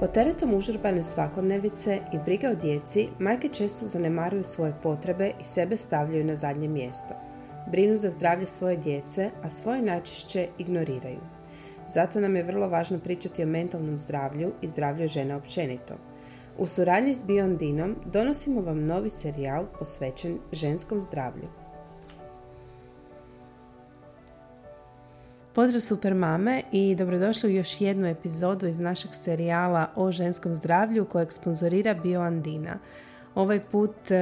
Pod teretom užurbane svakodnevice i brige o djeci, majke često zanemaruju svoje potrebe i sebe stavljaju na zadnje mjesto. Brinu za zdravlje svoje djece, a svoje najčešće ignoriraju. Zato nam je vrlo važno pričati o mentalnom zdravlju i zdravlju žena općenito. U suradnji s Biondinom donosimo vam novi serijal posvećen ženskom zdravlju. Pozdrav super mame i dobrodošli u još jednu epizodu iz našeg serijala o ženskom zdravlju kojeg sponzorira BioAndina. Ovaj put e,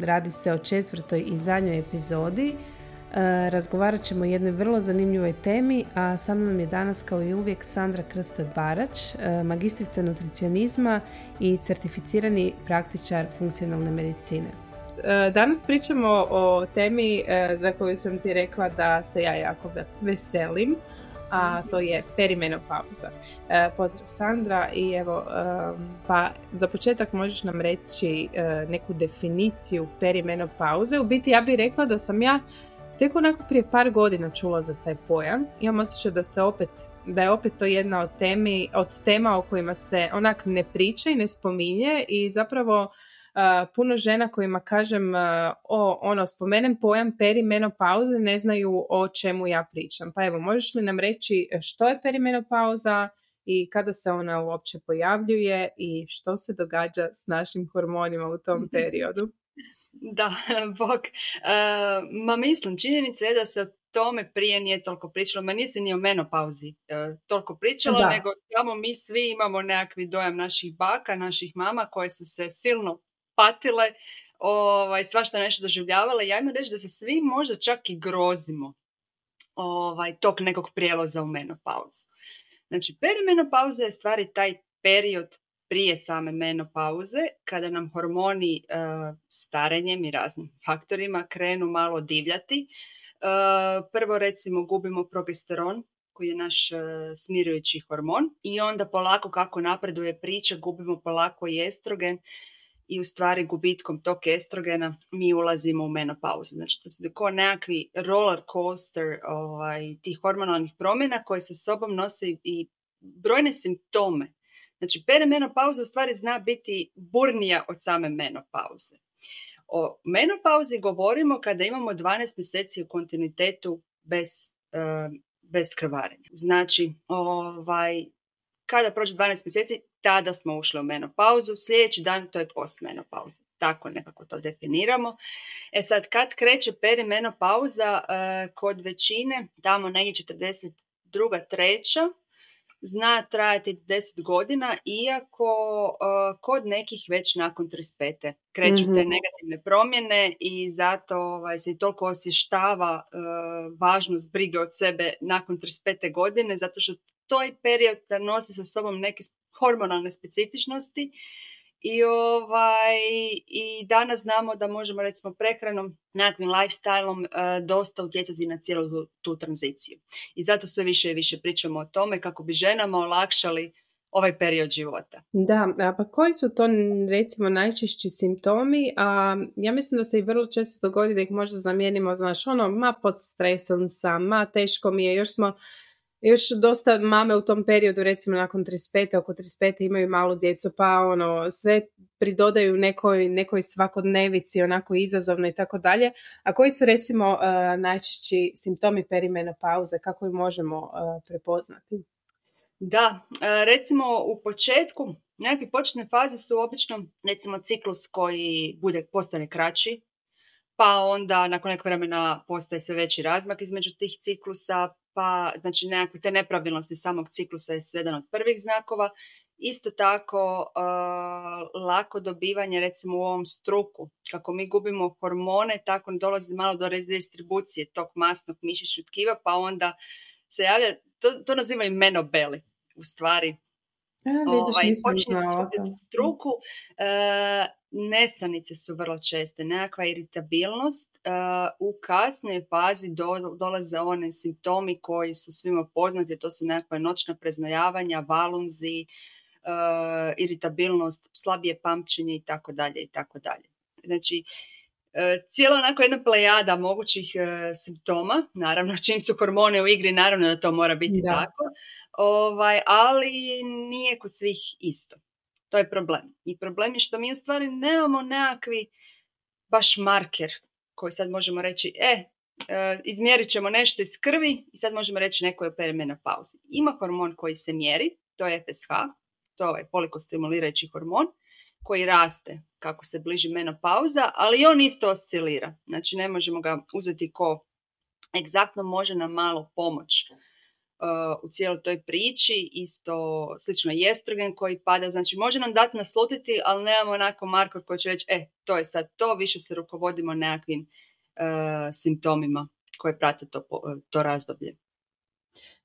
radi se o četvrtoj i zadnjoj epizodi. E, razgovarat ćemo o jednoj vrlo zanimljivoj temi, a sa mnom je danas kao i uvijek Sandra Krstoj Barać, e, magistrica nutricionizma i certificirani praktičar funkcionalne medicine. E, danas pričamo o temi e, za koju sam ti rekla da se ja jako veselim, a to je perimenopauza. E, pozdrav Sandra i evo, pa za početak možeš nam reći neku definiciju perimenopauze. U biti ja bih rekla da sam ja tek onako prije par godina čula za taj pojam. Imam osjećaj da se opet da je opet to jedna od, temi, od tema o kojima se onak ne priča i ne spominje i zapravo puno žena kojima kažem o ono spomenem pojam perimenopauze ne znaju o čemu ja pričam. Pa evo, možeš li nam reći što je perimenopauza i kada se ona uopće pojavljuje i što se događa s našim hormonima u tom periodu? Da, bok. ma mislim, činjenica je da se o tome prije nije toliko pričalo. Ma nisi ni o menopauzi uh, toliko pričalo, nego samo mi svi imamo nekakvi dojam naših baka, naših mama koje su se silno patile, ovaj, svašta nešto doživljavale. Ja imam reći da se svi možda čak i grozimo ovaj, tog nekog prijelaza u menopauzu. Znači, perimenopauza je stvari taj period prije same menopauze, kada nam hormoni uh, starenjem i raznim faktorima krenu malo divljati. Uh, prvo recimo gubimo progesteron, koji je naš uh, smirujući hormon i onda polako kako napreduje priča gubimo polako i estrogen i u stvari gubitkom tog estrogena mi ulazimo u menopauzu. Znači to su kao nekakvi roller coaster ovaj, tih hormonalnih promjena koje sa sobom nose i brojne simptome. Znači perimenopauza u stvari zna biti burnija od same menopauze. O menopauzi govorimo kada imamo 12 mjeseci u kontinuitetu bez, uh, bez krvarenja. Znači, ovaj, kada prođe 12 mjeseci, tada smo ušli u menopauzu, sljedeći dan to je postmenopauza. Tako nekako to definiramo. E sad, kad kreće perimenopauza, e, kod većine, tamo negdje 42. treća, zna trajati 10 godina, iako e, kod nekih već nakon 35. kreću te mhm. negativne promjene i zato ovaj, se i toliko osvještava e, važnost brige od sebe nakon 35. godine, zato što toj period da nosi sa sobom neke hormonalne specifičnosti i, ovaj, i danas znamo da možemo recimo prehranom, nekakvim lifestyleom uh, dosta utjecati na cijelu tu, tu tranziciju. I zato sve više i više pričamo o tome kako bi ženama olakšali ovaj period života. Da, a pa koji su to recimo najčešći simptomi? A, ja mislim da se i vrlo često dogodi da ih možda zamijenimo, znaš, ono, ma pod stresom sam, ma teško mi je, još smo još dosta mame u tom periodu, recimo nakon 35. oko 35. imaju malu djecu, pa ono, sve pridodaju nekoj, nekoj svakodnevici, onako izazovno i tako dalje. A koji su recimo uh, najčešći simptomi perimenopauze, kako ih možemo uh, prepoznati? Da, uh, recimo u početku, nekakve početne faze su obično recimo ciklus koji bude postane kraći, pa onda nakon nekog vremena postaje sve veći razmak između tih ciklusa, pa znači nekakve te nepravilnosti samog ciklusa je jedan od prvih znakova. Isto tako uh, lako dobivanje recimo u ovom struku, kako mi gubimo hormone, tako dolazi malo do redistribucije tog masnog mišićnog tkiva, pa onda se javlja, to, to nazivaju menobeli u stvari, ovaj, počne struku. Uh, nesanice su vrlo česte, nekakva iritabilnost. Uh, u kasnoj fazi dolaze one simptomi koji su svima poznati, to su nekakva noćna preznojavanja, valunzi, uh, iritabilnost, slabije pamćenje i tako dalje i tako dalje. Znači, cijela onako jedna plejada mogućih simptoma, naravno čim su hormone u igri, naravno da to mora biti tako, ovaj, ali nije kod svih isto. To je problem. I problem je što mi u stvari nemamo nekakvi baš marker koji sad možemo reći, e, e izmjerit ćemo nešto iz krvi i sad možemo reći neko je u pauzi. Ima hormon koji se mjeri, to je FSH, to je ovaj polikostimulirajući hormon koji raste kako se bliži menopauza, ali on isto oscilira. Znači ne možemo ga uzeti ko egzaktno može nam malo pomoć uh, u cijeloj toj priči, isto slično i estrogen koji pada, znači može nam dati naslutiti, ali nemamo onako markor koji će reći, e, to je sad to, više se rukovodimo nekakvim uh, simptomima koje prate to, to razdoblje.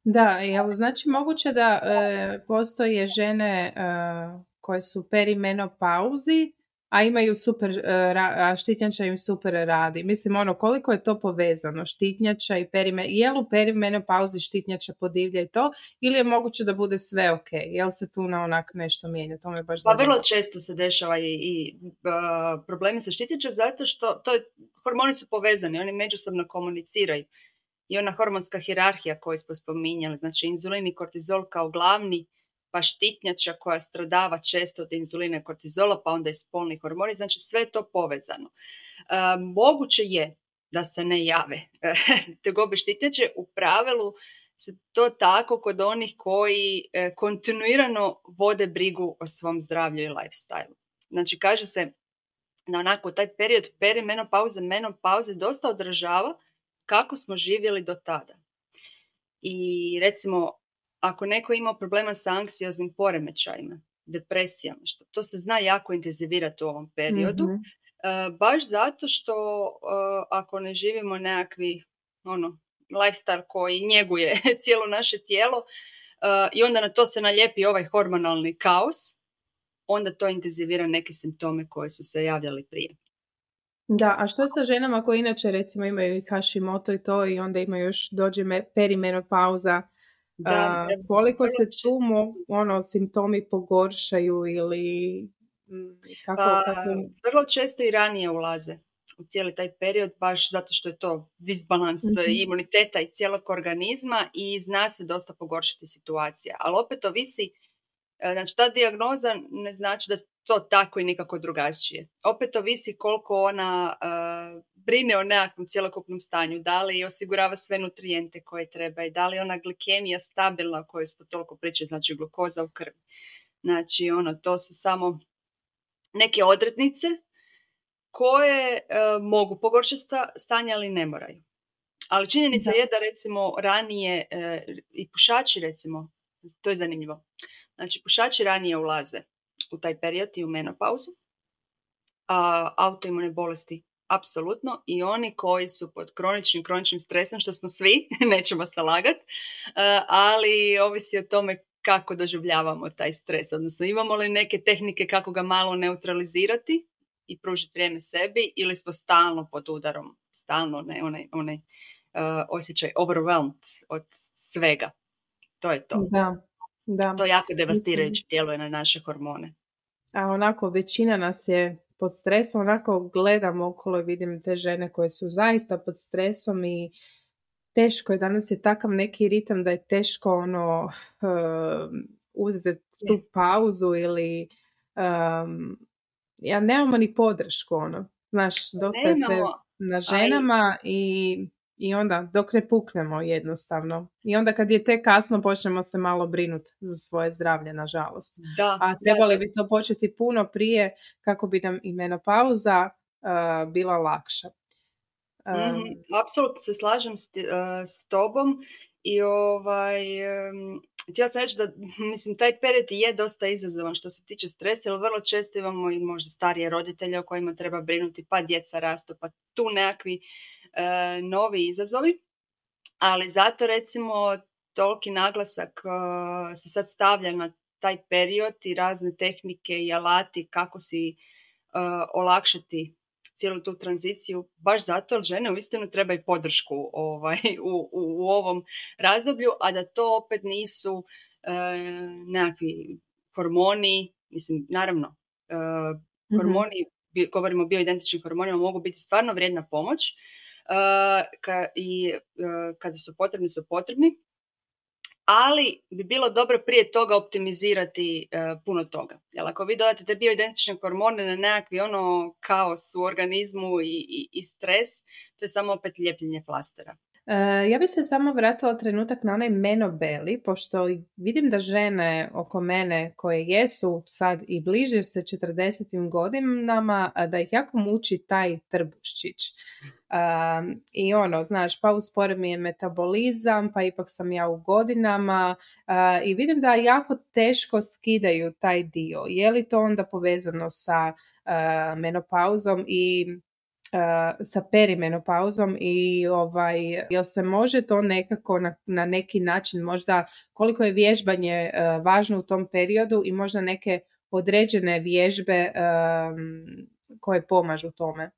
Da, jel znači moguće da e, postoje žene e, koje su perimenopauzi, a imaju super, e, a štitnjača im super radi. Mislim, ono, koliko je to povezano, štitnjača i perime, je li u perimenopauzi štitnjača podivlja i to, ili je moguće da bude sve ok? Jel se tu na onak nešto mijenja? To me baš Pa vrlo često se dešava i, i problemi sa štitnjača zato što to je, hormoni su povezani, oni međusobno komuniciraju i ona hormonska hirarhija koju smo spominjali, znači inzulin i kortizol kao glavni, pa štitnjača koja stradava često od inzulina kortizola, pa onda i spolni hormoni, znači sve je to povezano. E, moguće je da se ne jave tegobe štitnjače, u pravilu se to tako kod onih koji e, kontinuirano vode brigu o svom zdravlju i lifestyle. Znači kaže se na onako taj period perimenopauze, menopauze dosta odražava kako smo živjeli do tada. I recimo, ako neko ima problema sa anksioznim poremećajima, depresijama, što to se zna jako intenzivirati u ovom periodu, mhm. e, baš zato što e, ako ne živimo nekakvi ono, lifestyle koji njeguje cijelo naše tijelo e, i onda na to se nalijepi ovaj hormonalni kaos, onda to intenzivira neke simptome koje su se javljali prije. Da, a što je sa ženama koje inače recimo imaju i Hashimoto i to i onda imaju još dođe perimenopauza, da, koliko se tu ono, simptomi pogoršaju ili mm, kako, pa, kako... Vrlo često i ranije ulaze u cijeli taj period baš zato što je to disbalans mm imuniteta i cijelog organizma i zna se dosta pogoršati situacija. Ali opet ovisi, znači ta dijagnoza ne znači da to tako i nikako drugačije. Opet ovisi koliko ona uh, brine o nekakvom cjelokupnom stanju, da li osigurava sve nutrijente koje treba i da li je ona glikemija stabilna o kojoj smo toliko pričali, znači glukoza u krvi. Znači, ono, to su samo neke odrednice koje uh, mogu pogoršati stanje, ali ne moraju. Ali činjenica je da recimo ranije uh, i pušači recimo, to je zanimljivo, znači pušači ranije ulaze u taj period i u menopauzu. A, autoimune bolesti apsolutno i oni koji su pod kroničnim, kroničnim stresom, što smo svi, nećemo se lagat, ali ovisi o tome kako doživljavamo taj stres. Odnosno imamo li neke tehnike kako ga malo neutralizirati i pružiti vrijeme sebi ili smo stalno pod udarom, stalno ne, onaj, onaj uh, osjećaj overwhelmed od svega. To je to. Da, da. To jako devastirajuće djeluje na naše hormone. A onako većina nas je pod stresom, onako gledam okolo i vidim te žene koje su zaista pod stresom i teško je, danas je takav neki ritam da je teško ono uh, uzeti tu pauzu ili um, ja nemamo ni podršku ono, znaš, dosta je sve na ženama i i onda dok ne puknemo jednostavno. I onda kad je te kasno počnemo se malo brinuti za svoje zdravlje, nažalost. Da, A trebali bi to početi puno prije kako bi nam i menopauza uh, bila lakša. Um, Apsolutno se slažem s, s tobom i ovaj, um, htjela sam reći da mislim, taj period je dosta izazovan što se tiče stresa, jer vrlo često imamo i možda starije roditelje o kojima treba brinuti, pa djeca rastu, pa tu nekakvi novi izazovi, ali zato recimo toliki naglasak e, se sad stavlja na taj period i razne tehnike i alati kako si e, olakšati cijelu tu tranziciju, baš zato jer žene uistinu trebaju podršku ovaj, u, u, ovom razdoblju, a da to opet nisu e, nekakvi hormoni, mislim, naravno, e, hormoni, mm-hmm. govorimo o bioidentičnim hormonima, mogu biti stvarno vrijedna pomoć, ka, i kada su potrebni su potrebni, ali bi bilo dobro prije toga optimizirati e, puno toga. Jer ako vi dodate bioidentične hormone na nekakvi ono kaos u organizmu i, i, i stres, to je samo opet ljepljenje flastera. E, ja bih se samo vratila trenutak na onaj menobeli, pošto vidim da žene oko mene koje jesu sad i bliže se 40. godinama, da ih jako muči taj trbuščić. I ono, znaš, pa uspore mi je metabolizam, pa ipak sam ja u godinama i vidim da jako teško skidaju taj dio. Je li to onda povezano sa menopauzom i sa perimenopauzom i ovaj, jel se može to nekako na, na neki način možda koliko je vježbanje važno u tom periodu i možda neke određene vježbe koje pomažu tome.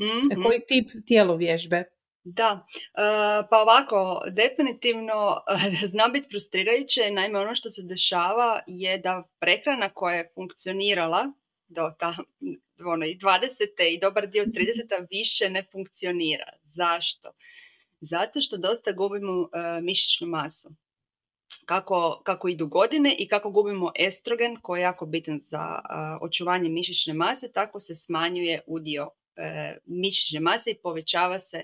Mm-hmm. Koji tip tijelo vježbe? Da, pa ovako, definitivno zna biti frustrirajuće, naime ono što se dešava je da prehrana koja je funkcionirala do ta, ono, i 20. i dobar dio 30. više ne funkcionira. Zašto? Zato što dosta gubimo uh, mišićnu masu. Kako, kako idu godine i kako gubimo estrogen koji je jako bitan za očuvanje mišićne mase, tako se smanjuje udio uh, mišićne mase i povećava se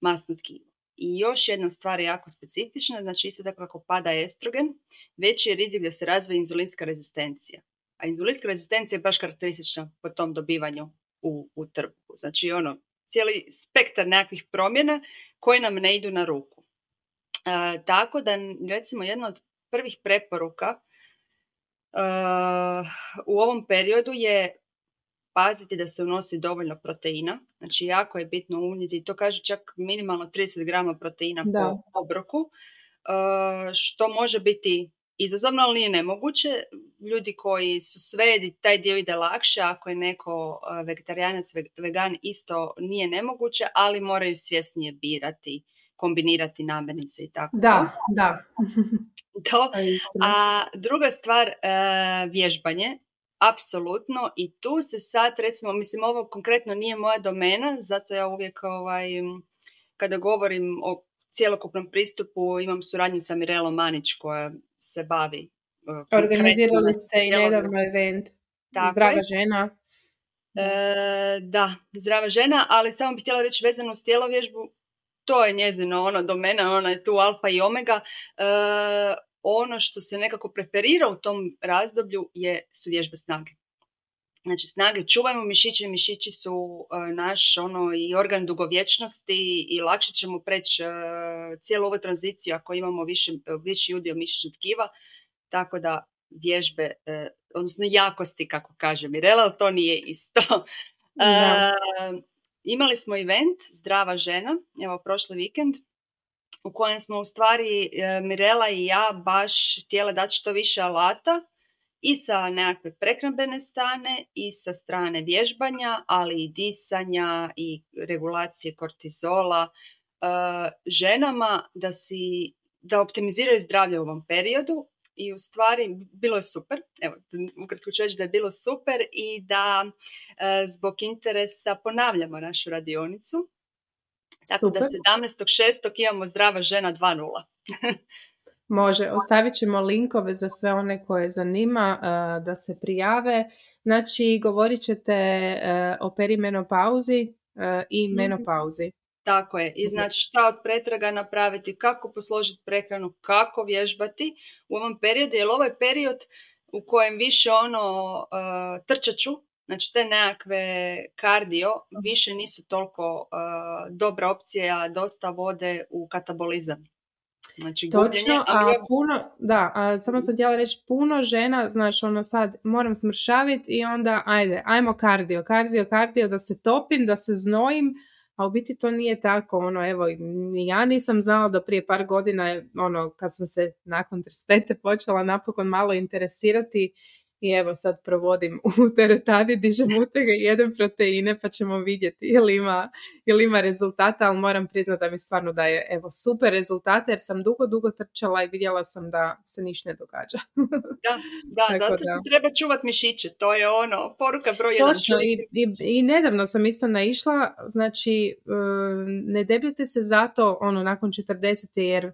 masno tkivo. I još jedna stvar je jako specifična, znači isto tako kako pada estrogen, veći je rizik da se razvije inzulinska rezistencija. A inzulinska rezistencija je baš karakteristična po tom dobivanju u, u trbuhu. Znači ono, cijeli spektar nekakvih promjena koje nam ne idu na ruku. E, tako da recimo jedna od prvih preporuka e, u ovom periodu je paziti da se unosi dovoljno proteina. Znači jako je bitno unijeti, to kaže čak minimalno 30 grama proteina po obroku, što može biti izazovno, ali nije nemoguće. Ljudi koji su svedi, taj dio ide lakše, ako je neko vegetarijanac, vegan, isto nije nemoguće, ali moraju svjesnije birati, kombinirati namirnice i tako. Da, da. To. A druga stvar, e, vježbanje. Apsolutno i tu se sad recimo, mislim ovo konkretno nije moja domena, zato ja uvijek ovaj, kada govorim o cjelokupnom pristupu imam suradnju sa Mirelom Manić koja se bavi. Uh, Organizirali ste i nedavno event Zdrava žena. E, da, zdrava žena, ali samo bih htjela reći vezano uz tjelovježbu, to je njezino ono domena, ona je tu alfa i omega. E, ono što se nekako preferira u tom razdoblju je, su vježbe snage. Znači snage, čuvajmo mišiće, mišići su e, naš ono i organ dugovječnosti i lakše ćemo preći uh, cijelu ovu tranziciju ako imamo više, viši udio mišićnog tkiva, tako da vježbe, uh, odnosno jakosti kako kaže Mirela, ali to nije isto. imali smo event Zdrava žena, evo prošli vikend, u kojem smo u stvari Mirela i ja baš htjela dati što više alata i sa nekakve prekrambene stane i sa strane vježbanja, ali i disanja i regulacije kortizola uh, ženama da, si, da optimiziraju zdravlje u ovom periodu i u stvari bilo je super, evo ukratko ću reći da je bilo super i da uh, zbog interesa ponavljamo našu radionicu. Tako super. da 17.6. imamo zdrava žena 2.0. Može, ostavit ćemo linkove za sve one koje zanima da se prijave. Znači, govorit ćete o perimenopauzi i mhm. menopauzi. Tako je. I znači šta od pretraga napraviti, kako posložiti prehranu, kako vježbati u ovom periodu, jer ovo je period u kojem više ono uh, trčaču, znači te nekakve kardio, mhm. više nisu toliko dobra opcija, dosta vode u katabolizam. Znači, Točno, a puno, da, a samo sam htjela reći, puno žena, znaš, ono sad, moram smršaviti i onda, ajde, ajmo kardio, kardio, kardio, da se topim, da se znojim, a u biti to nije tako, ono, evo, ja nisam znala do prije par godina, ono, kad sam se nakon 35. počela napokon malo interesirati i evo sad provodim u teretani, dižem utege i jedem proteine pa ćemo vidjeti ili ima, ili ima rezultata, ali moram priznati da mi stvarno daje evo, super rezultate jer sam dugo, dugo trčala i vidjela sam da se ništa ne događa. da, da, zato da. treba čuvati mišiće, to je ono, poruka broj jedan. Točno, i, i, i, nedavno sam isto naišla, znači ne debljate se zato ono nakon 40. jer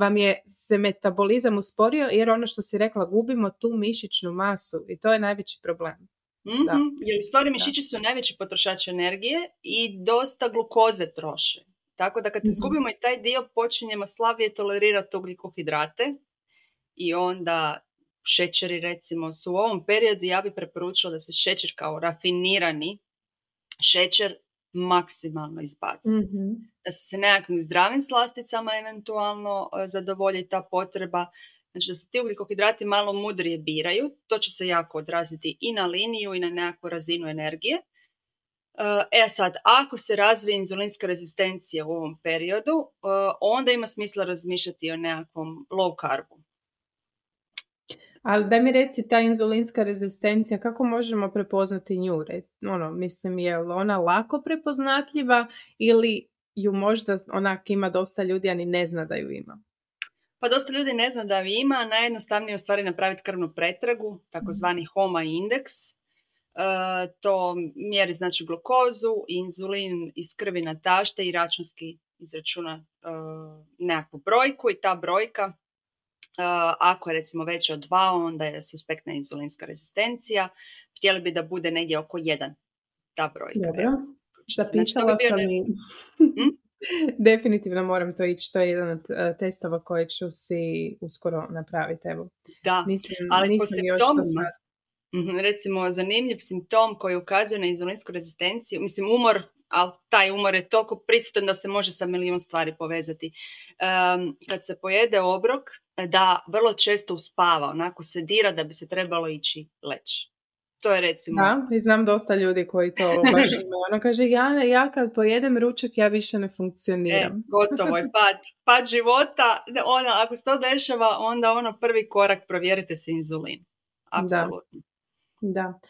vam je se metabolizam usporio jer ono što si rekla, gubimo tu mišićnu masu i to je najveći problem. mm Jer u stvari mišići su najveći potrošači energije i dosta glukoze troše. Tako da kad mm izgubimo i taj dio, počinjemo slabije tolerirati ugljikohidrate i onda šećeri recimo su u ovom periodu, ja bih preporučila da se šećer kao rafinirani šećer maksimalno izbaci. mm Da se nekakvim zdravim slasticama eventualno e, zadovolji ta potreba. Znači da se ti ugljikohidrati malo mudrije biraju. To će se jako odraziti i na liniju i na nekakvu razinu energije. E sad, ako se razvije inzulinska rezistencija u ovom periodu, e, onda ima smisla razmišljati o nekakvom low carbu. Ali da mi reci ta inzulinska rezistencija, kako možemo prepoznati nju? Ono, mislim, je li ona lako prepoznatljiva ili ju možda onak ima dosta ljudi, a ni ne zna da ju ima? Pa dosta ljudi ne zna da ju ima, najjednostavnije je u stvari napraviti krvnu pretragu, takozvani mhm. HOMA indeks. E, to mjeri znači glukozu, inzulin iz krvi na tašte i računski izračuna e, nekakvu brojku i ta brojka ako je recimo veće od dva, onda je suspektna inzulinska rezistencija. Htjeli bi da bude negdje oko jedan ta brojka. Dobro. Zapisala sam i... Hm? Definitivno moram to ići. To je jedan od e, testova koje ću si uskoro napraviti. Evo. Da, nisam, ali nisam po još mhm, recimo zanimljiv simptom koji ukazuje na inzulinsku rezistenciju, mislim umor, ali taj umor je toliko prisutan da se može sa milijun stvari povezati. kad se pojede obrok, da vrlo često uspava, onako se dira da bi se trebalo ići leći. To je recimo... Da, i znam dosta ljudi koji to baš imaju. Ona kaže, ja, ja kad pojedem ručak, ja više ne funkcioniram. E, gotovo je pad. Pad života, ona, ako se to dešava, onda ono prvi korak provjerite se inzulin. Apsolutno. Da. da.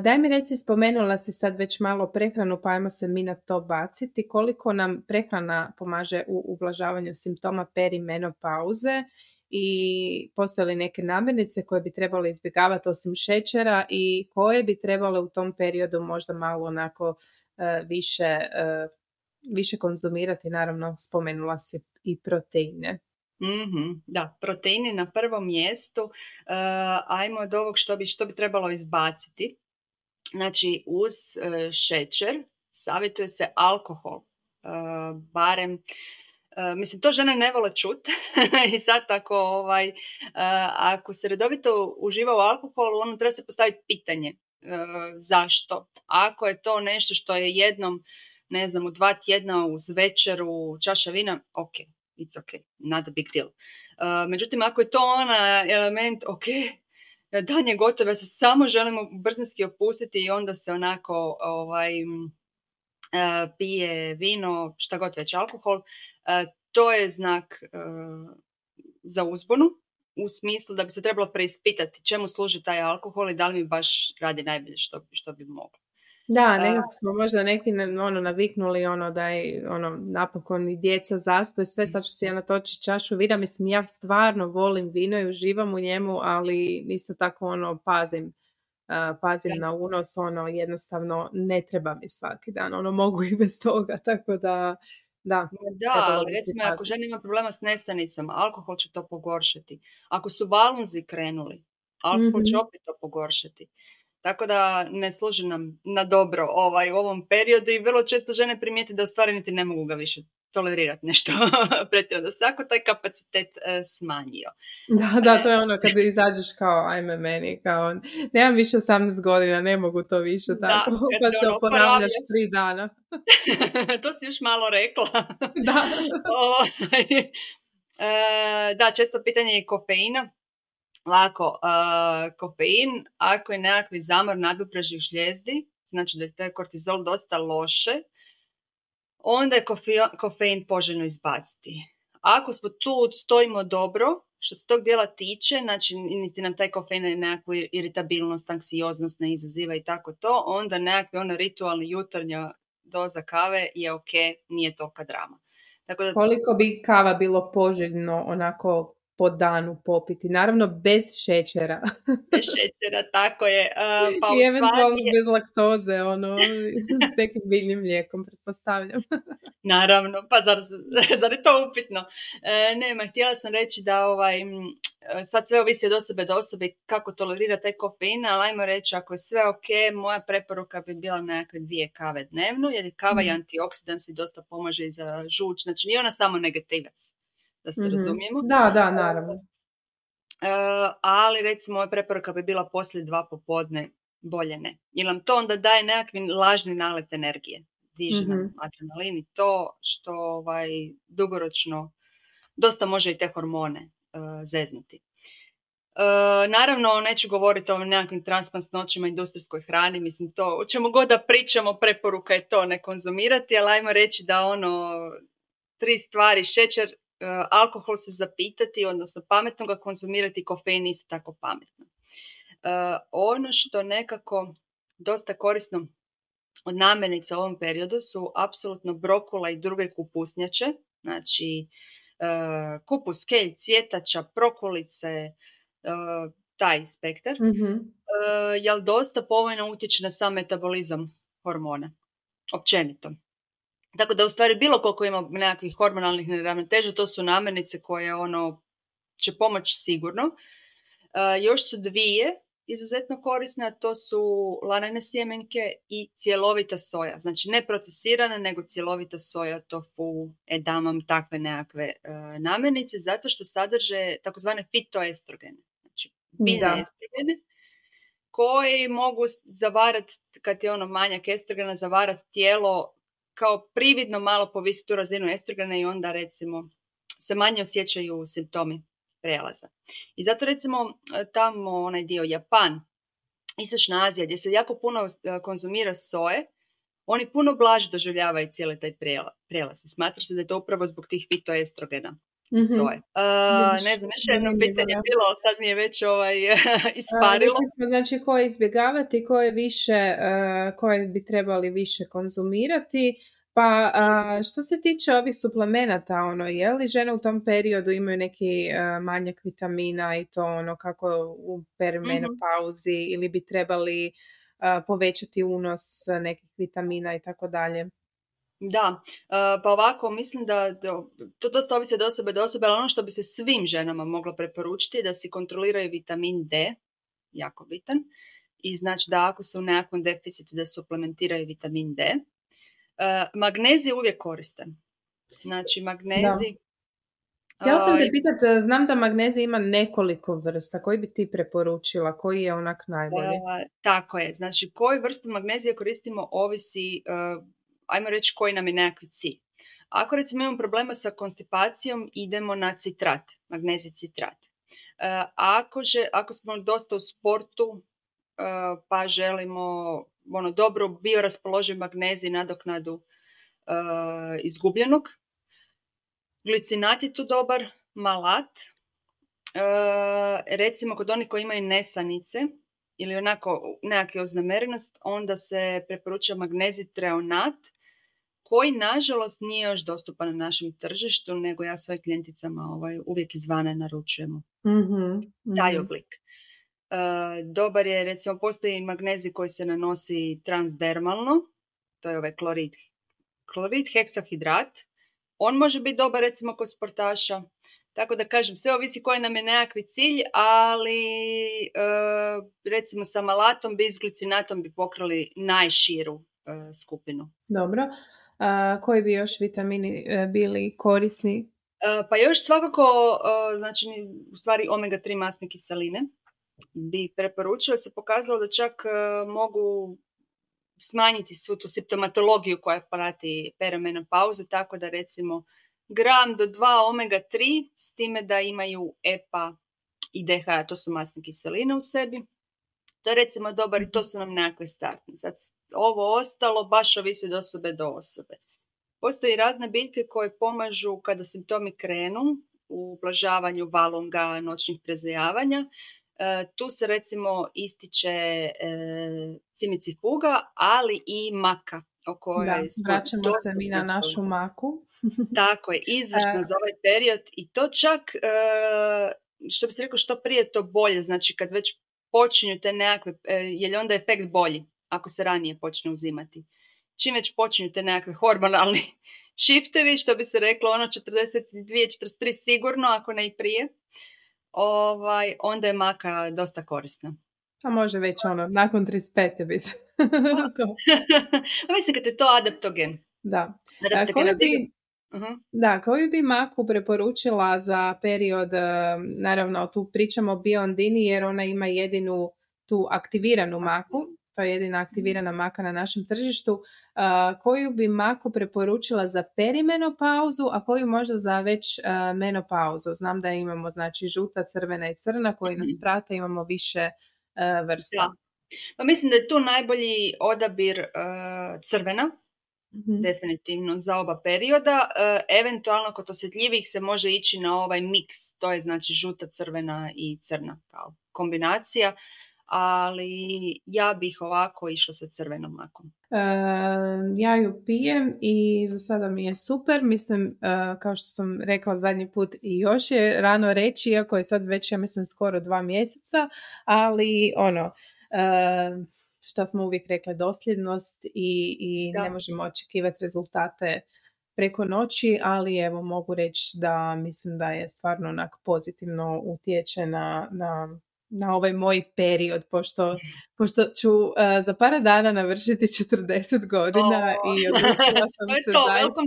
Daj mi reci, spomenula si sad već malo prehranu, pa ajmo se mi na to baciti. Koliko nam prehrana pomaže u ublažavanju simptoma perimenopauze i postoje li neke namirnice koje bi trebalo izbjegavati osim šećera i koje bi trebale u tom periodu možda malo onako e, više, e, više konzumirati. Naravno, spomenula si i proteine. mm da, proteini na prvom mjestu. Uh, ajmo od ovog što bi, što bi trebalo izbaciti. Znači, uz e, šećer savjetuje se alkohol. E, barem, e, mislim, to žene ne vole čut. I sad ako, ovaj, ako se redovito uživa u alkoholu, ono treba se postaviti pitanje. Zašto? Ako je to nešto što je jednom, ne znam, u dva tjedna uz večeru, čaša vina, ok, it's ok, not a big deal. Međutim, ako je to ona element, ok, dan je gotov, ja se samo želimo brzinski opustiti i onda se onako ovaj, e, pije vino, šta god već alkohol, e, to je znak e, za uzbunu u smislu da bi se trebalo preispitati čemu služi taj alkohol i da li mi baš radi najbolje što, što bi moglo. Da, nekako smo možda neki ono, naviknuli ono da je ono, napokon i djeca zaspe, sve sad ću si ja natočiti čašu vina, mislim ja stvarno volim vino i uživam u njemu, ali isto tako ono pazim, pazim na unos, ono jednostavno ne treba mi svaki dan, ono mogu i bez toga, tako da da, da ali recimo ako žena ima problema s nestanicama, alkohol će to pogoršati. Ako su balunzi krenuli, alkohol će mhm. opet to pogoršati. Tako da ne služi nam na dobro ovaj, u ovom periodu i vrlo često žene primijeti da u stvari niti ne mogu ga više tolerirati nešto pretjerano, da se ako taj kapacitet e, smanjio. Da, da, to je ono kada izađeš kao ajme meni, kao nemam više 18 godina, ne mogu to više tako, da, pa se ono oporavljaš tri dana. to si još malo rekla. da. Ovaj, e, da, često pitanje je kofeina Lako, uh, kofein, ako je nekakvi zamor nadbuprežnih žljezdi, znači da je taj kortizol dosta loše, onda je kofein poželjno izbaciti. Ako smo tu stojimo dobro, što se tog dijela tiče, znači niti nam taj kofein nekakvu iritabilnost, anksioznost ne izaziva i tako to, onda nekakvi ono ritualni jutarnja doza kave je ok, nije tolika drama. Tako da... Koliko bi kava bilo poželjno onako po danu popiti. Naravno bez šećera. bez šećera, tako je. Uh, pa I eventualno bez laktoze, ono, s nekim biljnim mlijekom, pretpostavljam. Naravno, pa zar, zar je to upitno? E, nema, htjela sam reći da ovaj, sad sve ovisi od osobe do osobe kako tolerira taj kofein, ali ajmo reći ako je sve ok, moja preporuka bi bila nekakve dvije kave dnevno, jer je kava i mhm. antioksidans i dosta pomaže i za žuč, znači nije ona samo negativac, da se mm razumijemo. Da, da, naravno. E, ali recimo moja preporuka bi bila poslije dva popodne bolje ne. Jer nam to onda daje nekakvi lažni nalet energije diže mm-hmm. nam adrenalin i to što ovaj, dugoročno dosta može i te hormone uh, zeznuti. Uh, naravno, neću govoriti o nekakvim transmasnoćima industrijskoj hrani, mislim to, o čemu god da pričamo, preporuka je to ne konzumirati, ali ajmo reći da ono, tri stvari, šećer, alkohol se zapitati, odnosno pametno ga konzumirati, kofein isto tako pametno. Uh, ono što nekako dosta korisno od namirnica u ovom periodu su apsolutno brokula i druge kupusnjače, znači e, kupus, kelj, cvjetača, prokulice, e, taj spektar, mm-hmm. jer dosta povoljno utječe na sam metabolizam hormona, općenito. Tako da u stvari bilo koliko ima nekakvih hormonalnih neravnoteža, to su namirnice koje ono će pomoći sigurno. još su dvije izuzetno korisne, a to su lanene sjemenke i cjelovita soja. Znači ne procesirana, nego cjelovita soja, tofu, edamam, takve nekakve e, namirnice, zato što sadrže takozvane fitoestrogene. Znači biljne estrogene koji mogu zavarati, kad je ono manjak estrogena, zavarati tijelo kao prividno malo povisiti tu razinu estrogena i onda recimo se manje osjećaju simptomi prelaza. I zato recimo tamo onaj dio Japan, Istočna Azija, gdje se jako puno e, konzumira soje, oni puno blaže doživljavaju cijeli taj prelaz. Smatra se da je to upravo zbog tih fitoestrogena. Mm-hmm. Uh, ne znam, još jedno pitanje bilo, sad mi je već ovaj, isparilo. Uh, smo, znači, koje izbjegavati, koje, više, uh, koje bi trebali više konzumirati, pa što se tiče ovih suplemenata, ono, je li žene u tom periodu imaju neki manjak vitamina i to ono kako u perimenopauzi mm ili bi trebali povećati unos nekih vitamina i tako dalje? Da, pa ovako mislim da to dosta ovisi od osobe do osobe, ali ono što bi se svim ženama moglo preporučiti je da si kontroliraju vitamin D, jako bitan, i znači da ako su u nekakvom deficitu da suplementiraju vitamin D. Uh, magnezij je uvijek koristan. Znači, magnezij... Htjela sam te ovaj, pitati, e, znam da magnezij ima nekoliko vrsta. Koji bi ti preporučila? Koji je onak najbolji? Uh, tako je. Znači, koju vrstu magnezija koristimo ovisi, ajmo reći, koji nam je nekakvi cilj. Ako recimo imamo problema sa konstipacijom, idemo na citrat, magnezij citrat. ako, že, ako smo dosta u sportu, pa želimo ono dobro bioraspoloživ magnezij nadoknadu uh, izgubljenog. Glicinat je tu dobar, malat. Recimo kod onih koji imaju nesanice ili onako nekakve oznamerenost, onda se preporuča magnezij treonat koji nažalost nije još dostupan na našem tržištu, nego ja svojim klijenticama ovaj, uvijek izvana naručujemo mm-hmm, taj oblik. E, dobar je, recimo, postoji magnezij koji se nanosi transdermalno, to je ovaj klorid, klorid heksahidrat. On može biti dobar, recimo, kod sportaša. Tako da kažem, sve ovisi koji nam je nekakvi cilj, ali e, recimo sa malatom, bizglicinatom bi pokrali najširu e, skupinu. Dobro. A, koji bi još vitamini bili korisni? Pa još svakako, znači, u stvari omega-3 masne kiseline bi preporučila se pokazalo da čak e, mogu smanjiti svu tu simptomatologiju koja prati perimenopauzu, tako da recimo gram do 2 omega-3 s time da imaju EPA i DHA, to su masne kiseline u sebi. To je recimo dobar i to su nam nekakve startne. Sad ovo ostalo baš ovisi od osobe do osobe. Postoji razne biljke koje pomažu kada simptomi krenu u ublažavanju valunga, noćnih prezajavanja. E, tu se recimo ističe e, cimici fuga, ali i maka. O kojoj da, vraćamo se mi na našu maku. Tako je, izvršno za ovaj period i to čak, e, što bi se rekao, što prije to bolje, znači kad već počinju te nekakve, je li onda efekt bolji ako se ranije počne uzimati. Čim već počinju te nekakve hormonalni šiftevi, što bi se reklo ono 42-43 sigurno, ako ne i prije, ovaj, onda je maka dosta korisna. A može već ono, nakon 35. bi se. Mislim kad je to adaptogen. Da. Adaptogen bi, uh Da, koju bi maku preporučila za period, eh, naravno tu pričamo o biondini jer ona ima jedinu tu aktiviranu maku, to je jedina aktivirana maka na našem tržištu, eh, koju bi maku preporučila za perimenopauzu, a koju možda za već uh, menopauzu. Znam da imamo znači žuta, crvena i crna koji nas mhm. prate, imamo više vrsta. Pa mislim da je tu najbolji odabir crvena, Mhm. definitivno za oba perioda. E, eventualno kod osjetljivih se može ići na ovaj miks, to je znači žuta, crvena i crna kao kombinacija, ali ja bih ovako išla sa crvenom makom. E, ja ju pijem i za sada mi je super. Mislim, e, kao što sam rekla zadnji put i još je rano reći, iako je sad već, ja mislim, skoro dva mjeseca, ali ono, što smo uvijek rekli, dosljednost i, i ne možemo očekivati rezultate preko noći, ali evo mogu reći da mislim da je stvarno onako pozitivno utječe na, na, na ovaj moj period, pošto, pošto ću uh, za par dana navršiti 40 godina i odlučila sam se to, zaista...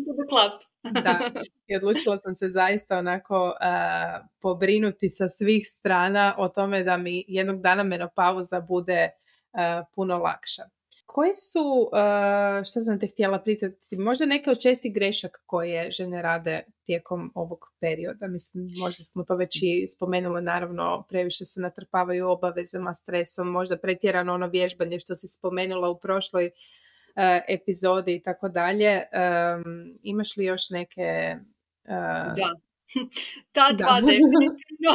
da, i odlučila sam se zaista onako uh, pobrinuti sa svih strana o tome da mi jednog dana menopauza bude E, puno lakša. Koji su, e, što sam te htjela pitati, možda neke od čestih grešaka koje žene rade tijekom ovog perioda? Mislim, možda smo to već i spomenuli, naravno, previše se natrpavaju obavezama, stresom, možda pretjerano ono vježbanje što si spomenula u prošloj e, epizodi i tako dalje. Imaš li još neke da. Ta dva definitivno.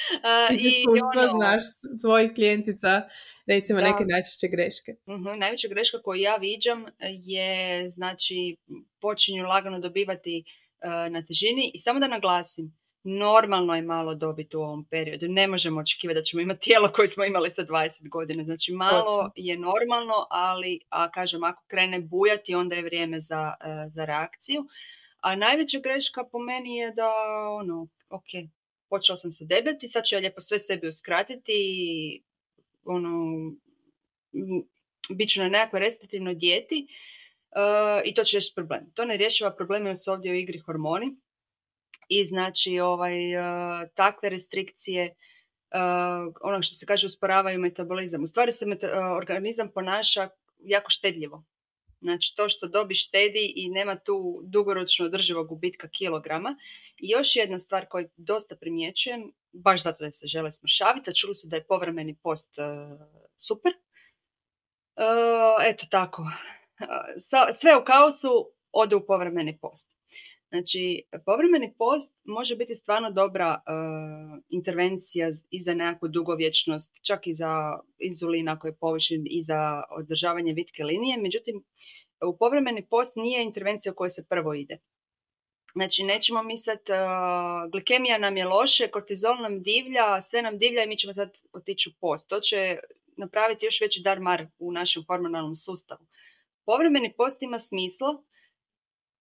I ono, znaš svojih klijentica, recimo neke najčešće greške. uh Najveća greška koju ja viđam je, znači, počinju lagano dobivati uh, na težini i samo da naglasim, normalno je malo dobiti u ovom periodu. Ne možemo očekivati da ćemo imati tijelo koje smo imali sa 20 godina. Znači malo je normalno, ali a kažem ako krene bujati onda je vrijeme za, uh, za reakciju. A najveća greška po meni je da, ono, ok, počela sam se debeti, sad ću ja lijepo sve sebi uskratiti i, ono, bit ću na nekakvoj restriktivnoj dijeti uh, i to će riješiti problem. To ne rješava problem jer su ovdje u igri hormoni i znači ovaj, uh, takve restrikcije uh, ono što se kaže usporavaju metabolizam. U stvari se organizam ponaša jako štedljivo. Znači to što dobi štedi i nema tu dugoročno održivog gubitka kilograma. I još jedna stvar koju dosta primjećujem, baš zato da se žele smršaviti, a čuli su da je povremeni post uh, super. Uh, eto tako. Uh, sve u kaosu ode u povremeni post. Znači, povremeni post može biti stvarno dobra uh, intervencija i za nekakvu dugovječnost, čak i za inzulina koji je povišen i za održavanje vitke linije. Međutim, u povremeni post nije intervencija u kojoj se prvo ide. Znači, nećemo mi uh, glikemija nam je loše, kortizol nam divlja, sve nam divlja i mi ćemo sad otići u post. To će napraviti još veći dar mar u našem hormonalnom sustavu. Povremeni post ima smisla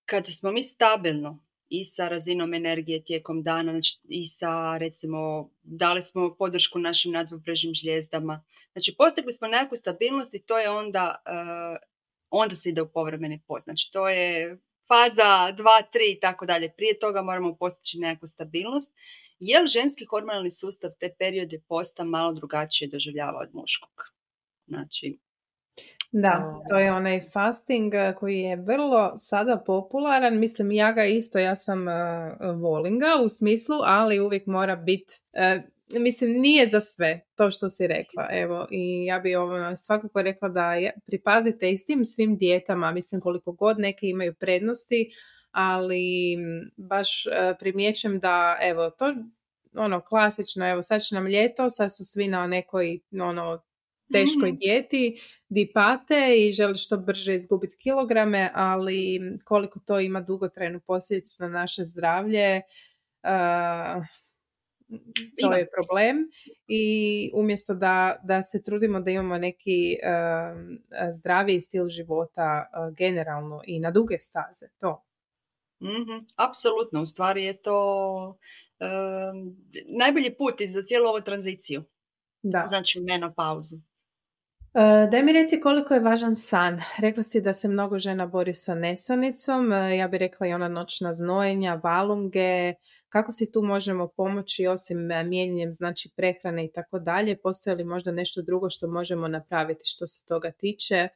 kada smo mi stabilno i sa razinom energije tijekom dana znači, i sa recimo dali smo podršku našim nadvobrežnim žljezdama. Znači postigli smo nekakvu stabilnost i to je onda, uh, onda se ide u povremeni post. Znači to je faza 2, 3 i tako dalje. Prije toga moramo postići nekakvu stabilnost. Jer ženski hormonalni sustav te periode posta malo drugačije doživljava od muškog. Znači, da, to je onaj fasting eh, koji je vrlo sada popularan. Mislim, ja ga isto, ja sam uh, volim ga u smislu, ali uvijek mora biti, eh, mislim, nije za sve to što si rekla. Evo, i ja bi ovo svakako rekla da je, pripazite i s tim svim dijetama, mislim koliko god neke imaju prednosti, ali mm, baš uh, primjećujem da, evo, to ono klasično, evo sad će nam ljeto, sad su svi na nekoj ono teškoj mm dijeti, di pate i želi što brže izgubiti kilograme, ali koliko to ima dugotrajnu posljedicu na naše zdravlje, uh, to je problem i umjesto da, da se trudimo da imamo neki uh, zdraviji stil života generalno i na duge staze, to mm Apsolutno, u stvari je to najbolji put za cijelu ovu tranziciju. Da. Znači menopauzu. E, daj mi reci koliko je važan san. Rekla si da se mnogo žena bori sa nesanicom, e, ja bih rekla i ona noćna znojenja, valunge, kako si tu možemo pomoći osim e, mijenjanjem znači prehrane i tako dalje, postoje li možda nešto drugo što možemo napraviti što se toga tiče?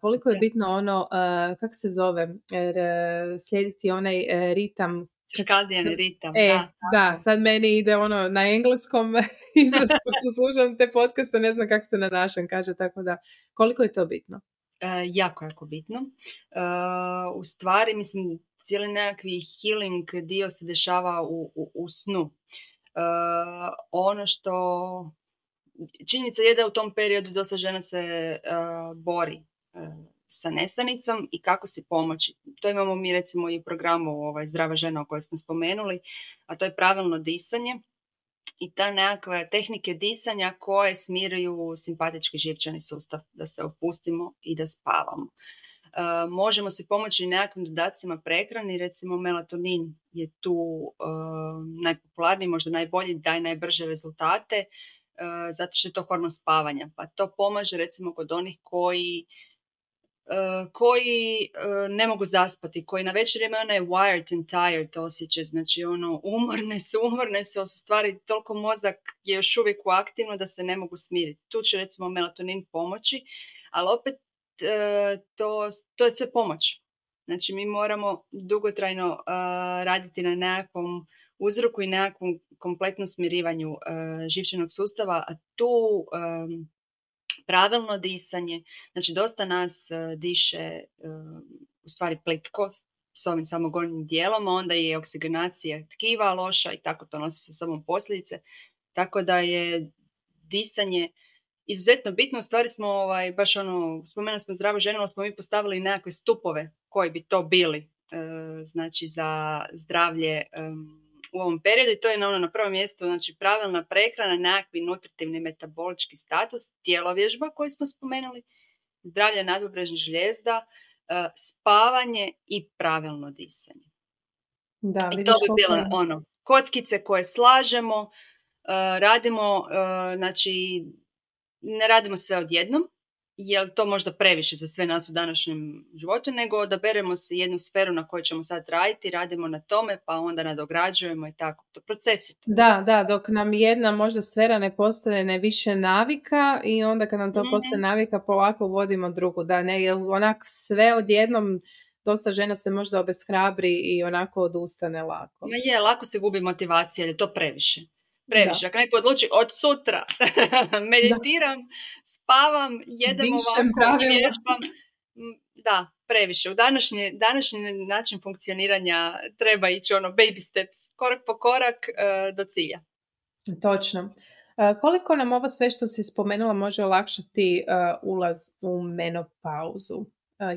Koliko je bitno ono, kako se zove, slijediti onaj ritam Cirkadijan ritam. E, da, da, sad meni ide ono na engleskom izraz što slušam te podcaste, ne znam kako se na našem kaže, tako da koliko je to bitno? E, jako, jako bitno. E, u stvari, mislim, cijeli nekakvi healing dio se dešava u, u, u snu. E, ono što činjenica je da u tom periodu dosta žena se bori sa nesanicom i kako si pomoći. To imamo mi recimo i u programu ovaj, Zdrava žena o kojoj smo spomenuli, a to je pravilno disanje i ta nekakve tehnike disanja koje smiruju simpatički živčani sustav, da se opustimo i da spavamo. E, možemo se pomoći nekakvim dodacima prehrani, recimo melatonin je tu e, najpopularniji, možda najbolji, daje najbrže rezultate, e, zato što je to hormon spavanja. Pa to pomaže recimo kod onih koji koji e, ne mogu zaspati, koji na večer imaju onaj wired and tired osjećaj, znači ono umorne su, umorne su, su stvari toliko mozak je još uvijek u aktivno da se ne mogu smiriti. Tu će recimo melatonin pomoći, ali opet e, to, to je sve pomoć. Znači mi moramo dugotrajno raditi na nekakvom uzroku i nekakvom kompletnom smirivanju živčanog sustava, a tu pravilno disanje. Znači, dosta nas e, diše e, u stvari plitko s ovim samogornjim dijelom, onda je oksigenacija tkiva loša i tako to nosi sa sobom posljedice. Tako da je disanje izuzetno bitno. U stvari smo, ovaj, baš ono, spomenuli smo zdravo ženu, smo mi postavili nekakve stupove koji bi to bili. E, znači, za zdravlje u ovom periodu i to je na, ono, na prvom mjestu znači pravilna prehrana, nekakvi nutritivni metabolički status, tijelovježba koju smo spomenuli, zdravlje nadobrežnih žljezda, e, spavanje i pravilno disanje. Da, I to bi bilo ono, kockice koje slažemo, e, radimo, e, znači ne radimo sve odjednom, je to možda previše za sve nas u današnjem životu, nego odaberemo se jednu sferu na kojoj ćemo sad raditi, radimo na tome, pa onda nadograđujemo i tako. To procesi. Da, da, dok nam jedna možda sfera ne postane ne više navika i onda kad nam to mm postane navika, polako uvodimo drugu. Da, ne, jer onak sve odjednom dosta žena se možda obeshrabri i onako odustane lako. Ja je, lako se gubi motivacija, jer je to previše. Previše. Ako neko odluči od sutra meditiram, spavam, jedem ovako, vježbam. Da, previše. U današnji, današnji način funkcioniranja treba ići ono baby steps, korak po korak e, do cilja. Točno. E, koliko nam ovo sve što si spomenula može olakšati e, ulaz u menopauzu?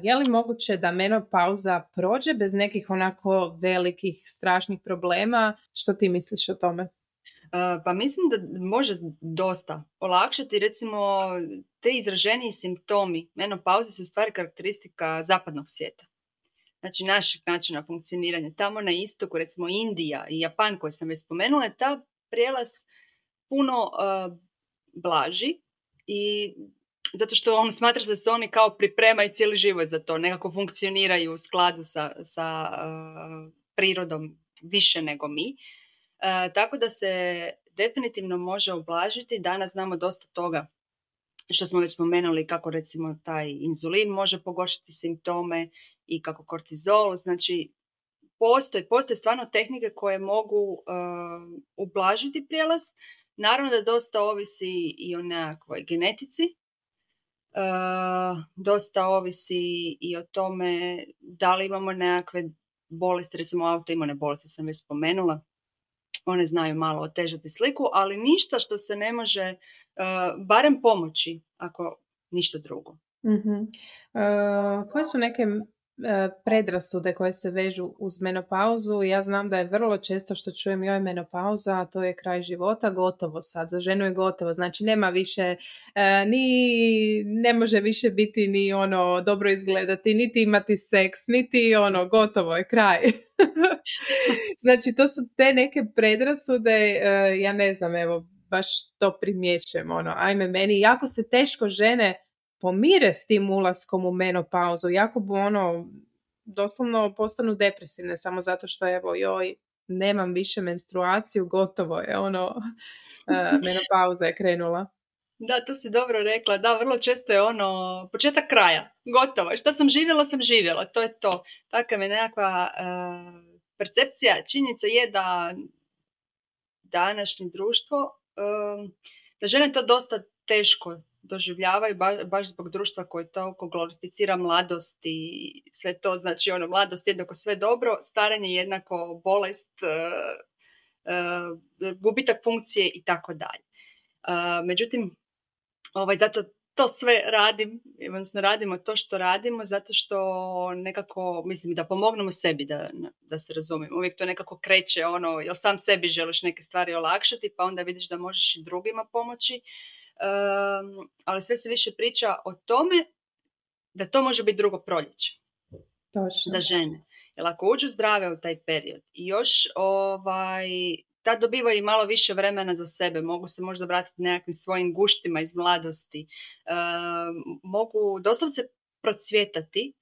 Je li moguće da menopauza prođe bez nekih onako velikih, strašnih problema? Što ti misliš o tome? Pa mislim da može dosta olakšati recimo te izraženiji simptomi menopauze su stvari karakteristika zapadnog svijeta. Znači našeg načina funkcioniranja. Tamo na istoku, recimo Indija i Japan koje sam već spomenula, je ta prijelaz puno blaži i zato što on smatra da se oni kao pripremaju cijeli život za to, nekako funkcioniraju u skladu sa, sa prirodom više nego mi. E, tako da se definitivno može ublažiti. Danas znamo dosta toga što smo već spomenuli kako recimo taj inzulin može pogoršati simptome i kako kortizol. Znači, postoje, postoje stvarno tehnike koje mogu uh, ublažiti prijelaz. Naravno da dosta ovisi i o nekakvoj genetici. Uh, dosta ovisi i o tome da li imamo nekakve bolesti, recimo autoimune bolesti sam već spomenula, one znaju malo otežati sliku, ali ništa što se ne može uh, barem pomoći ako ništa drugo. Uh-huh. Uh, koje su neke predrasude koje se vežu uz menopauzu. Ja znam da je vrlo često što čujem joj menopauza, a to je kraj života, gotovo sad, za ženu je gotovo. Znači nema više, e, ni ne može više biti ni ono dobro izgledati, niti imati seks, niti ono gotovo je kraj. znači to su te neke predrasude, e, ja ne znam, evo baš to primjećujem, ono, ajme meni, jako se teško žene pomire s tim ulaskom u menopauzu, jako bu ono, doslovno postanu depresivne samo zato što evo joj, nemam više menstruaciju, gotovo je ono, uh, menopauza je krenula. Da, to si dobro rekla. Da, vrlo često je ono početak kraja. Gotovo. Šta sam živjela, sam živjela. To je to. Takva je nekakva uh, percepcija. Činjenica je da današnje društvo, uh, da žene to dosta teško doživljavaju baš zbog društva koje toliko glorificira mladost i sve to, znači ono, mladost jednako sve dobro, staranje jednako bolest, e, e, gubitak funkcije i tako dalje. E, međutim, ovaj, zato to sve radim, odnosno radimo to što radimo zato što nekako, mislim, da pomognemo sebi da, da se razumijemo. Uvijek to nekako kreće ono, jel sam sebi želiš neke stvari olakšati, pa onda vidiš da možeš i drugima pomoći ali sve se više priča o tome da to može biti drugo proljeće. Točno. Za žene. Jer ako uđu zdrave u taj period i još ovaj, tad dobivaju i malo više vremena za sebe, mogu se možda vratiti nekakvim svojim guštima iz mladosti, mogu doslovce procvjetati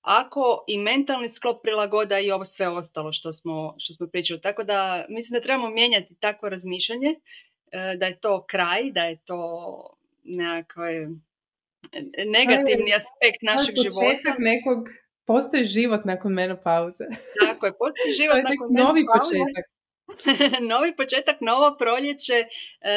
ako i mentalni sklop prilagoda i ovo sve ostalo što smo, što smo pričali. Tako da mislim da trebamo mijenjati takvo razmišljanje E, da je to kraj, da je to nekakve negativni aspekt našeg života. nekog, postoji život nakon menopauze. Tako je, postoji život to nakon novi početak. novi početak, novo proljeće e,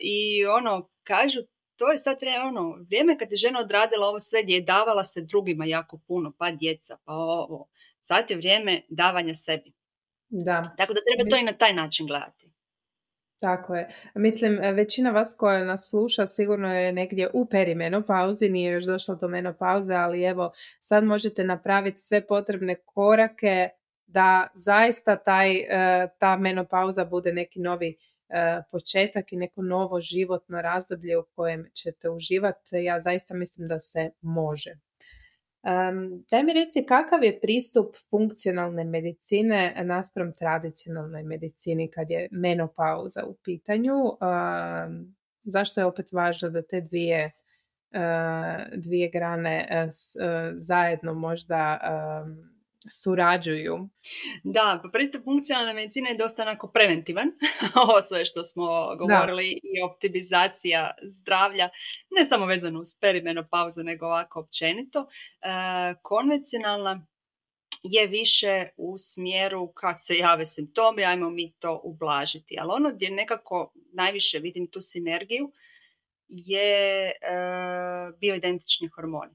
i ono, kažu, to je sad vrijeme, ono, vrijeme kad je žena odradila ovo sve gdje je davala se drugima jako puno, pa djeca, pa ovo. Sad je vrijeme davanja sebi. Da. Tako da treba to i na taj način gledati. Tako je. Mislim, većina vas koja nas sluša sigurno je negdje u perimenopauzi, nije još došla do menopauze, ali evo sad možete napraviti sve potrebne korake da zaista taj, e, ta menopauza bude neki novi e, početak i neko novo životno razdoblje u kojem ćete uživati. Ja zaista mislim da se može. Um, daj mi reci kakav je pristup funkcionalne medicine naspram tradicionalnoj medicini kad je menopauza u pitanju? Um, zašto je opet važno da te dvije, uh, dvije grane uh, zajedno možda um, surađuju. Da, pa pristup funkcionalne medicine je dosta onako preventivan. Ovo sve što smo govorili i optimizacija zdravlja, ne samo vezano uz perimenopauzu, nego ovako općenito. E, konvencionalna je više u smjeru kad se jave simptomi, ajmo mi to ublažiti. Ali ono gdje nekako najviše vidim tu sinergiju je e, bioidentični hormoni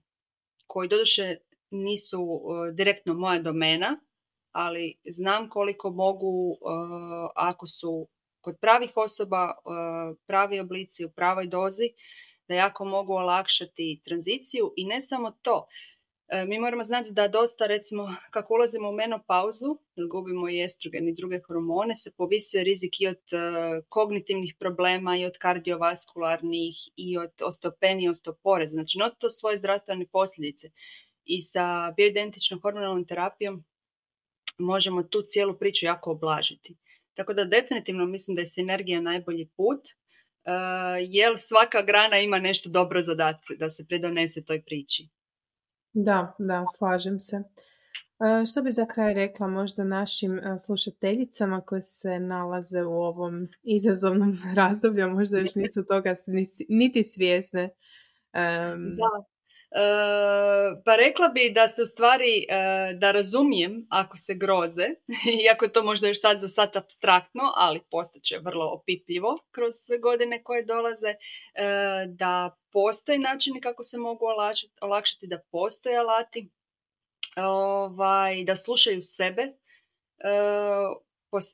koji doduše nisu uh, direktno moja domena, ali znam koliko mogu uh, ako su kod pravih osoba uh, pravi oblici u pravoj dozi, da jako mogu olakšati tranziciju i ne samo to. Mi moramo znati da dosta, recimo, kako ulazimo u menopauzu, jer gubimo i estrogen i druge hormone, se povisuje rizik i od kognitivnih problema, i od kardiovaskularnih, i od osteopenije, osteopore. Znači, not to svoje zdravstvene posljedice i sa bioidentičnom hormonalnom terapijom možemo tu cijelu priču jako oblažiti. Tako da definitivno mislim da je sinergija najbolji put, uh, jer svaka grana ima nešto dobro za dati da se pridonese toj priči. Da, da, slažem se. Uh, što bi za kraj rekla možda našim uh, slušateljicama koje se nalaze u ovom izazovnom razdoblju, možda još nisu toga niti svjesne. Um, da, pa rekla bi da se u stvari, e, da razumijem ako se groze, iako je to možda još sad za sad abstraktno, ali postaće vrlo opipljivo kroz godine koje dolaze, e, da postoje načini kako se mogu olakšati, da postoje alati, ovaj, da slušaju sebe e,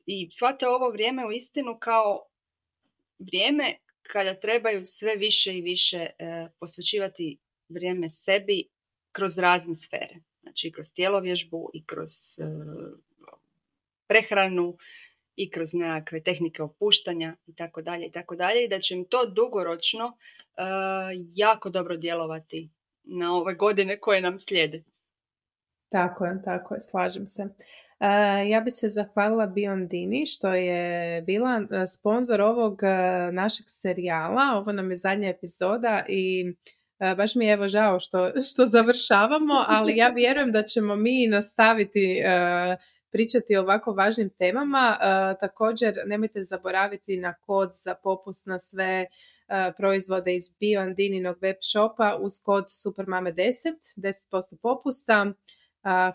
i shvate ovo vrijeme u istinu kao vrijeme kada trebaju sve više i više posvećivati vrijeme sebi kroz razne sfere. Znači kroz tjelovježbu i kroz prehranu i kroz nekakve tehnike opuštanja i tako dalje i tako dalje i da će im to dugoročno jako dobro djelovati na ove godine koje nam slijede. Tako je, tako je, slažem se. Ja bi se zahvalila Biondini što je bila sponsor ovog našeg serijala. Ovo nam je zadnja epizoda i baš mi je evo žao što, što završavamo, ali ja vjerujem da ćemo mi nastaviti pričati o ovako važnim temama. Također nemojte zaboraviti na kod za popust na sve proizvode iz Biondininog web shopa uz kod Supermame10, 10% popusta.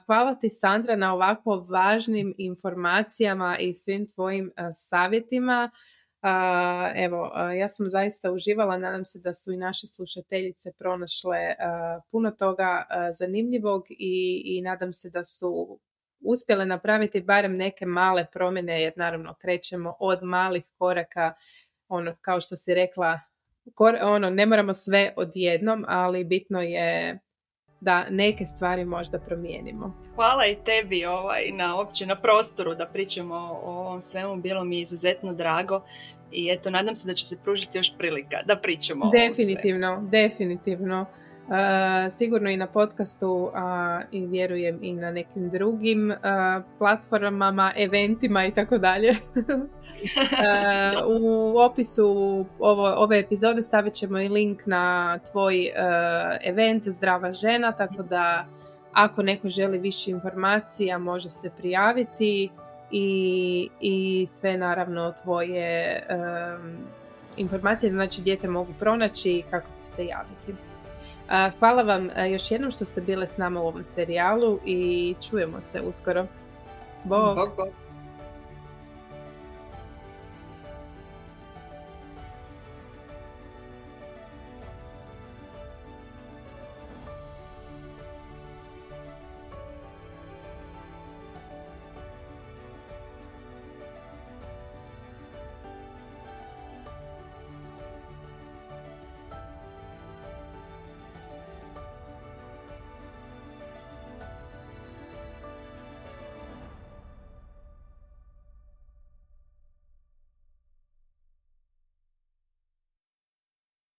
Hvala ti Sandra na ovako važnim informacijama i svim tvojim savjetima. Evo, ja sam zaista uživala, nadam se da su i naše slušateljice pronašle puno toga zanimljivog i, i nadam se da su uspjele napraviti barem neke male promjene jer naravno krećemo od malih koraka ono kao što si rekla ono ne moramo sve odjednom ali bitno je da neke stvari možda promijenimo. Hvala i tebi ovaj, na opće na prostoru da pričamo o ovom svemu. Bilo mi izuzetno drago i eto, nadam se da će se pružiti još prilika da pričamo Definitivno, o definitivno. Uh, sigurno i na podcastu a i vjerujem i na nekim drugim uh, platformama, eventima i tako dalje. U opisu ovo, ove epizode stavit ćemo i link na tvoj event Zdrava žena, tako da ako neko želi više informacija može se prijaviti i, i sve naravno tvoje informacije, znači dijete mogu pronaći i kako ti se javiti. Hvala vam još jednom što ste bile s nama u ovom serijalu i čujemo se uskoro. Bog! Bog, bog.